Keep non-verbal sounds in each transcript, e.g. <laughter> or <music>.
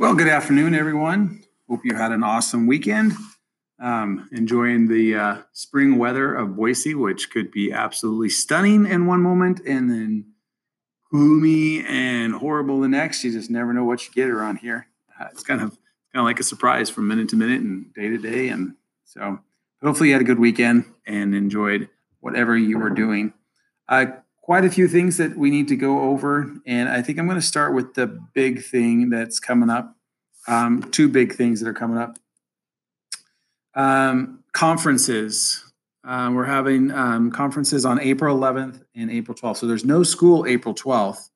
Well, good afternoon, everyone. Hope you had an awesome weekend. Um, enjoying the uh, spring weather of Boise, which could be absolutely stunning in one moment and then gloomy and horrible the next. You just never know what you get around here. Uh, it's kind of kind of like a surprise from minute to minute and day to day. And so, hopefully, you had a good weekend and enjoyed whatever you were doing. Uh, quite a few things that we need to go over. And I think I'm going to start with the big thing that's coming up. Um, two big things that are coming up. Um, conferences. Uh, we're having um, conferences on April 11th and April 12th. So there's no school April 12th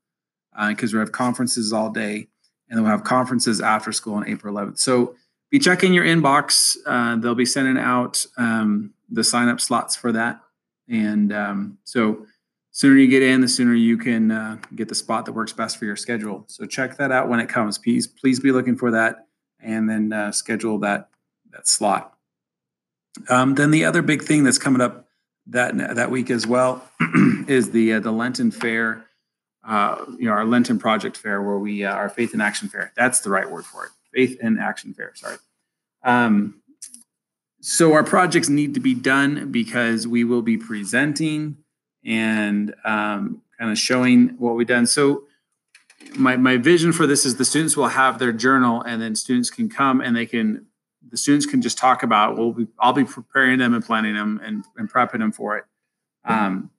because uh, we have conferences all day. And then we'll have conferences after school on April 11th. So be checking your inbox. Uh, they'll be sending out um, the sign up slots for that. And um, so sooner you get in, the sooner you can uh, get the spot that works best for your schedule. So check that out when it comes. Please, please be looking for that, and then uh, schedule that that slot. Um, then the other big thing that's coming up that that week as well <clears throat> is the uh, the Lenten Fair. Uh, you know, our Lenten Project Fair, where we uh, our Faith in Action Fair. That's the right word for it. Faith in Action Fair. Sorry. Um, so our projects need to be done because we will be presenting and um, kind of showing what we've done. So my, my vision for this is the students will have their journal and then students can come and they can the students can just talk about we'll be, I'll be preparing them and planning them and, and prepping them for it. Um,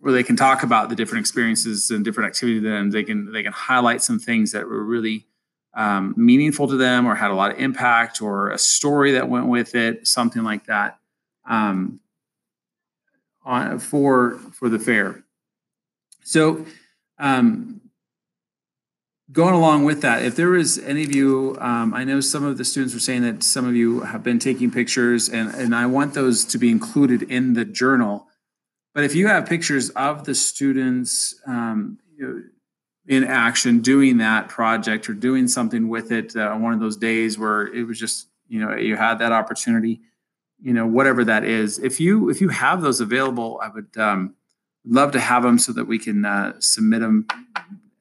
where they can talk about the different experiences and different activities and they can they can highlight some things that were really um, meaningful to them or had a lot of impact or a story that went with it, something like that. Um, on for for the fair. So, um, going along with that, if there is any of you, um, I know some of the students were saying that some of you have been taking pictures, and and I want those to be included in the journal. But if you have pictures of the students um, you know, in action doing that project or doing something with it uh, on one of those days where it was just you know you had that opportunity you know whatever that is. If you if you have those available i would um, love to have them so that we can uh, submit them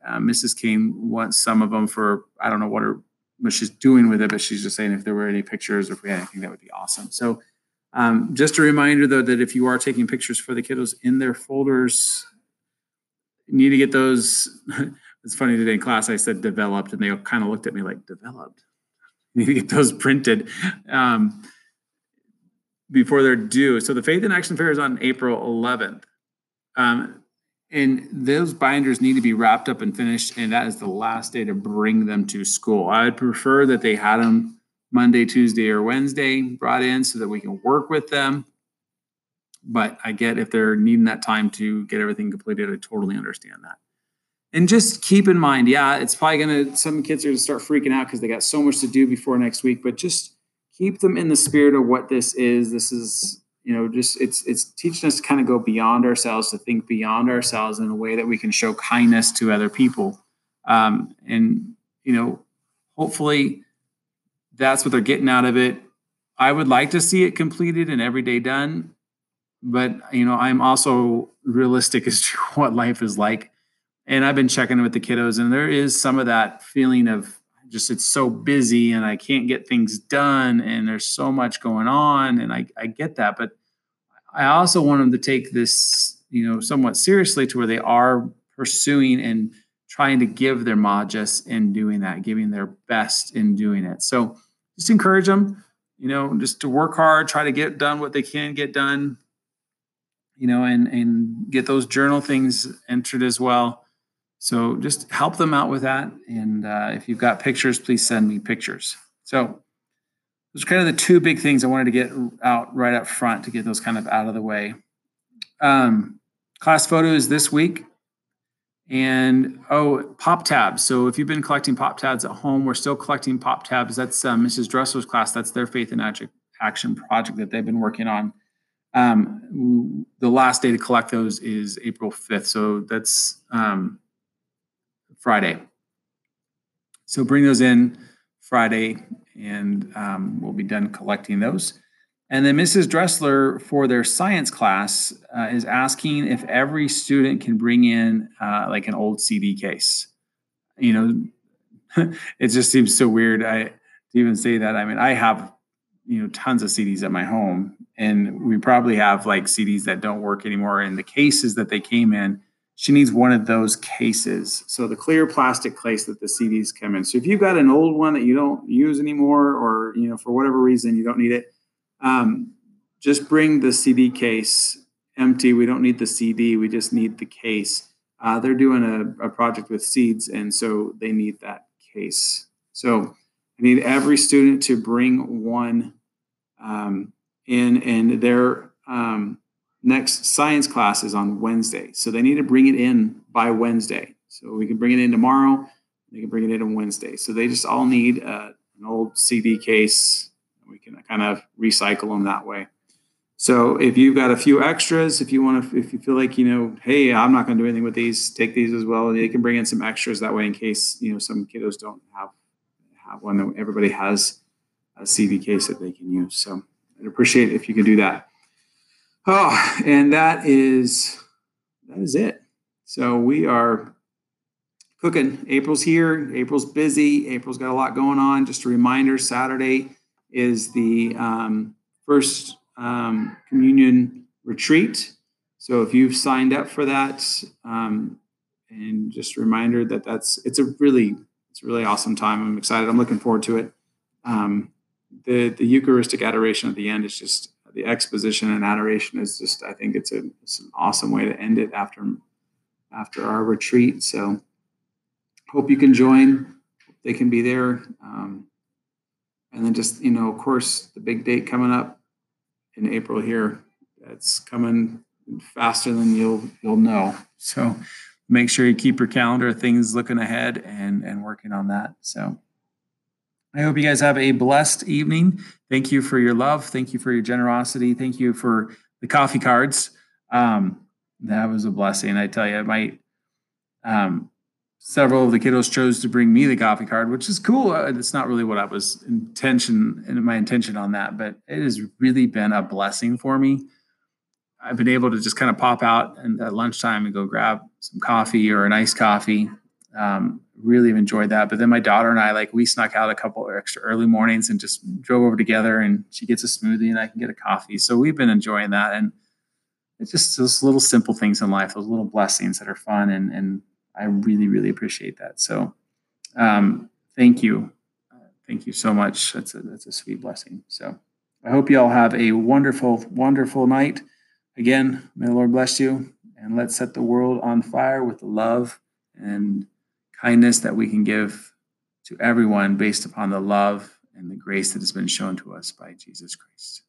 uh, mrs king wants some of them for i don't know what her what she's doing with it but she's just saying if there were any pictures or if we had anything that would be awesome. So um, just a reminder though that if you are taking pictures for the kiddos in their folders you need to get those. <laughs> It's funny today in class i said developed and they kind of looked at me like developed? <laughs> You need to get those printed. Um, before they're due. So the Faith in Action Fair is on April 11th. Um, and those binders need to be wrapped up and finished, and that is the last day to bring them to school. I would prefer that they had them Monday, Tuesday, or Wednesday brought in so that we can work with them. But I get if they're needing that time to get everything completed, I totally understand that. And just keep in mind, yeah, it's probably gonna some kids are gonna start freaking out because they got so much to do before next week, but just keep them in the spirit of what this is. This is, you know, just it's it's teaching us to kind of go beyond ourselves, to think beyond ourselves in a way that we can show kindness to other people. Um, and you know, hopefully that's what they're getting out of it. I would like to see it completed and every day done, but you know, I'm also realistic <laughs> as to what life is like. And I've been checking with the kiddos, and there is some of that feeling of just it's so busy and I can't get things done and there's so much going on and I, I get that but I also want them to take this you know somewhat seriously to where they are pursuing and trying to give their majas in doing that giving their best in doing it. So just encourage them you know just to work hard try to get done what they can get done you know and and get those journal things entered as well so just help them out with that. And uh, if you've got pictures, please send me pictures. So those are kind of the two big things I wanted to get out right up front to get those kind of out of the way. Um, class photos this week. And oh, pop tabs. So if you've been collecting pop tabs at home, we're still collecting pop tabs. That's uh, Mrs. Dressler's class. That's their faith in action project that they've been working on. Um, the last day to collect those is April 5th. So that's um, Friday. So bring those in Friday, and um, we'll be done collecting those. And then Mrs. Dressler, for their science class, uh, is asking if every student can bring in uh, like an old CD case. You know, <laughs> it just seems so weird. I to even say that. I mean, I have you know tons of CDs at my home, and we probably have like CDs that don't work anymore. And the cases that they came in, she needs one of those cases. So the clear plastic case that the CDs come in. So if you've got an old one that you don't use anymore, or you know for whatever reason you don't need it, um, just bring the CD case empty. We don't need the CD. We just need the case. Uh, they're doing a, a project with seeds, and so they need that case. So I need every student to bring one um, in, and their um, next science class is on Wednesday. So they need to bring it in by Wednesday. So we can bring it in tomorrow. They can bring it in on Wednesday. So they just all need uh, an old CD case. We can kind of recycle them that way. So if you've got a few extras, if you want to, if you feel like you know, hey, I'm not going to do anything with these, take these as well. They can bring in some extras that way in case you know some kiddos don't have have one. Everybody has a CD case that they can use. So I'd appreciate if you could do that. Oh, and that is that is it. So we are cooking. April's here. April's busy. April's got a lot going on. Just a reminder: Saturday is the um, first um, communion retreat. So if you've signed up for that, um, and just a reminder that that's it's a really it's a really awesome time. I'm excited. I'm looking forward to it. Um, the the Eucharistic adoration at the end is just the exposition and adoration is just I think it's a it's an awesome way to end it after after our retreat. So hope you can join. They can be there. Um, and then just you know, of course, the big date coming up in April here. That's coming faster than you'll you'll know. So make sure you keep your calendar things looking ahead and and working on that. So I hope you guys have a blessed evening. Thank you for your love. Thank you for your generosity. Thank you for the coffee cards. Um, that was a blessing. I tell you, my um, several of the kiddos chose to bring me the coffee card, which is cool. Uh, it's not really what I was intention and my intention on that, but it has really been a blessing for me. I've been able to just kind of pop out and at lunchtime and go grab some coffee or an iced coffee. Um, really enjoyed that. But then my daughter and I, like, we snuck out a couple extra early mornings and just drove over together. And she gets a smoothie and I can get a coffee. So we've been enjoying that. And it's just those little simple things in life, those little blessings that are fun and and I really, really appreciate that. So, um, thank you. Thank you so much. That's a, that's a sweet blessing. So, I hope you all have a wonderful, wonderful night. Again, may the Lord bless you and let's set the world on fire with love and kindness that we can give to everyone based upon the love and the grace that has been shown to us by Jesus Christ.